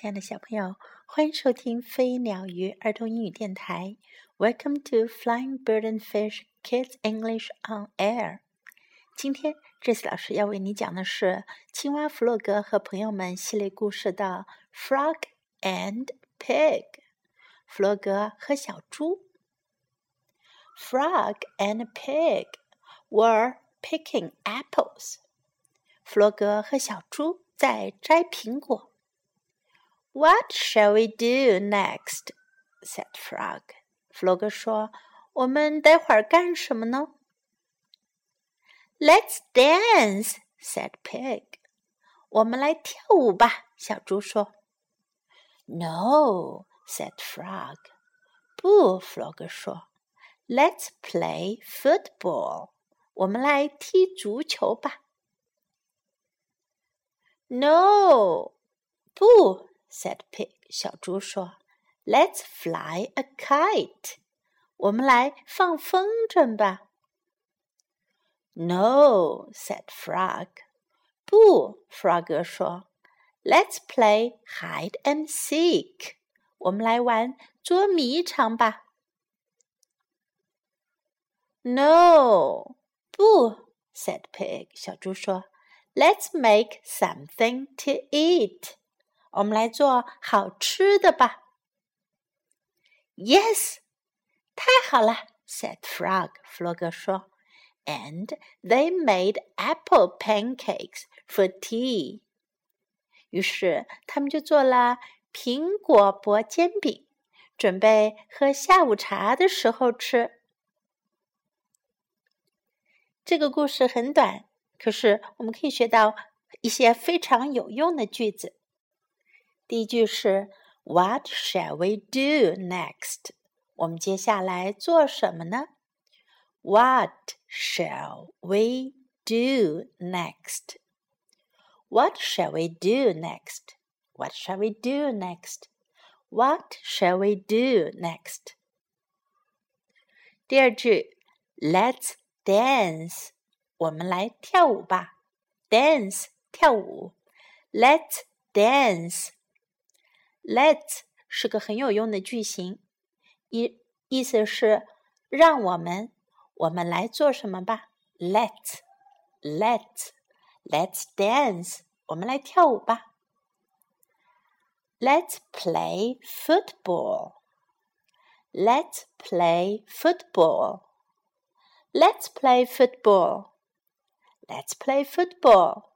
亲爱的小朋友，欢迎收听飞鸟鱼儿童英语电台。Welcome to Flying Bird and Fish Kids English on Air。今天，这次老师要为你讲的是《青蛙弗洛格和朋友们》系列故事的《Frog and Pig》。弗洛格和小猪。Frog and Pig were picking apples。弗洛格和小猪在摘苹果。What shall we do next? said Frog. 弗洛格说：“我们待会儿干什么呢？”Let's dance, said Pig. 我们来跳舞吧，小猪说。No, said Frog. 不，弗洛格说。Let's play football. 我们来踢足球吧。No，不。 said Pig. 小猪说：“Let's fly a kite. 我们来放风筝吧。” No, said Frog. 不，Frog 说：“Let's play hide and seek. 我们来玩捉迷藏吧。” No，不，said Pig. 小猪说：“Let's make something to eat. 我们来做好吃的吧。Yes，太好了，said Frog。弗洛格说。And they made apple pancakes for tea。于是他们就做了苹果薄煎饼，准备喝下午茶的时候吃。这个故事很短，可是我们可以学到一些非常有用的句子。第一句是 What shall we do next？我们接下来做什么呢？What shall we do next? What shall we do next? What shall we do next? What shall we do next? 第二句，Let's dance，我们来跳舞吧。Dance，跳舞。Let's dance。 Let's 是个很有用的句型，意意思是让我们我们来做什么吧。Let's Let's Let's dance，我们来跳舞吧。Let's play football. Let's play football. Let's play football. Let's play football.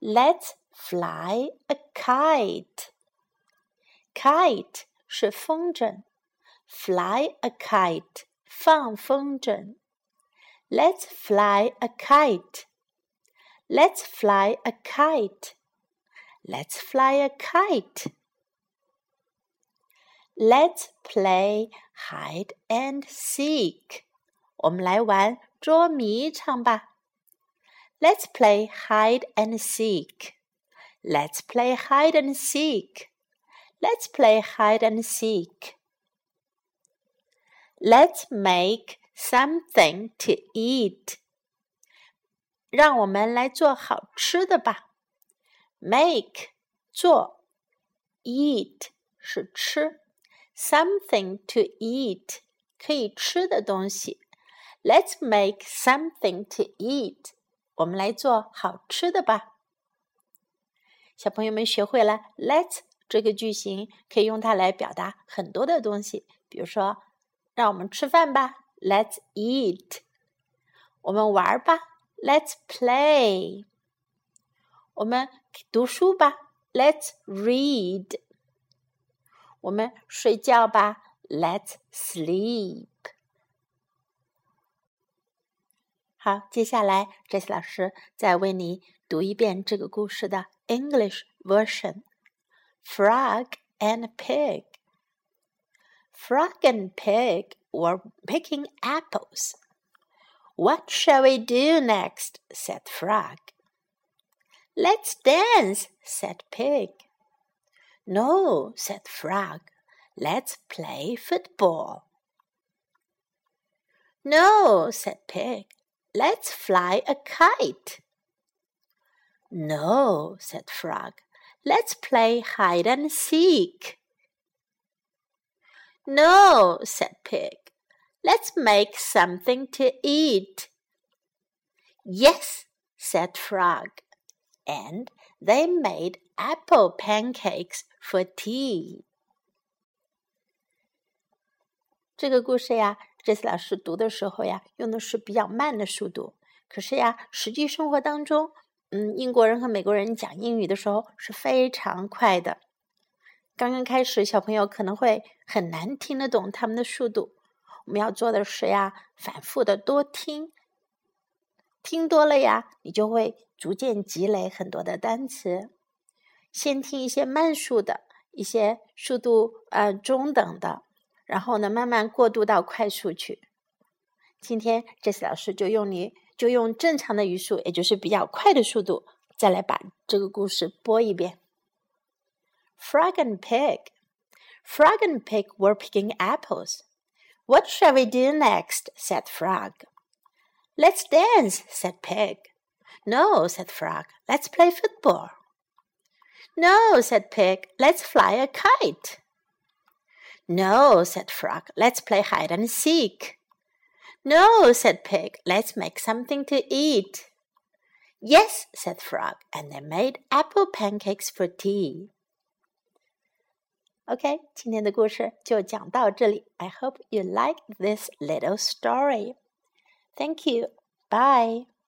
Let's fly a kite. Kite 是风筝，fly a kite 放风筝。Let's fly a kite. Let's fly a kite. Let's fly a kite. Let's play hide and seek. 我们来玩捉迷藏吧。Let's play hide and seek. Let's play hide and seek. Let's play hide and seek. Let's make something to eat. 让我们来做好吃的吧。Make 做，eat 是吃，something to eat 可以吃的东西。Let's make something to eat. 我们来做好吃的吧。 小朋友们学会了 "Let's" 这个句型，可以用它来表达很多的东西。比如说，让我们吃饭吧，Let's eat；我们玩吧，Let's play；我们读书吧，Let's read；我们睡觉吧，Let's sleep。好，接下来 Jess 老师再为你读一遍这个故事的。English version Frog and Pig. Frog and Pig were picking apples. What shall we do next? said Frog. Let's dance, said Pig. No, said Frog. Let's play football. No, said Pig. Let's fly a kite. No, said Frog. let's play hide and seek. No, said Pig. Let's make something to eat. Yes, said Frog. And they made apple pancakes for tea. 这个故事呀，这次老师读的时候呀，用的是比较慢的速度。可是呀，实际生活当中， 嗯，英国人和美国人讲英语的时候是非常快的。刚刚开始，小朋友可能会很难听得懂他们的速度。我们要做的是呀，反复的多听，听多了呀，你就会逐渐积累很多的单词。先听一些慢速的，一些速度呃中等的。然后呢，慢慢过渡到快速去。今天这次老师就用你就用正常的语速，也就是比较快的速度，再来把这个故事播一遍。Frog and pig, frog and pig were picking apples. What shall we do next? said Frog. Let's dance, said Pig. No, said Frog. Let's play football. No, said Pig. Let's fly a kite. No, said Frog, let's play hide and seek. No, said Pig, let's make something to eat. Yes, said Frog, and they made apple pancakes for tea. OK，今天的故事就讲到这里。I hope you like this little story. Thank you. Bye.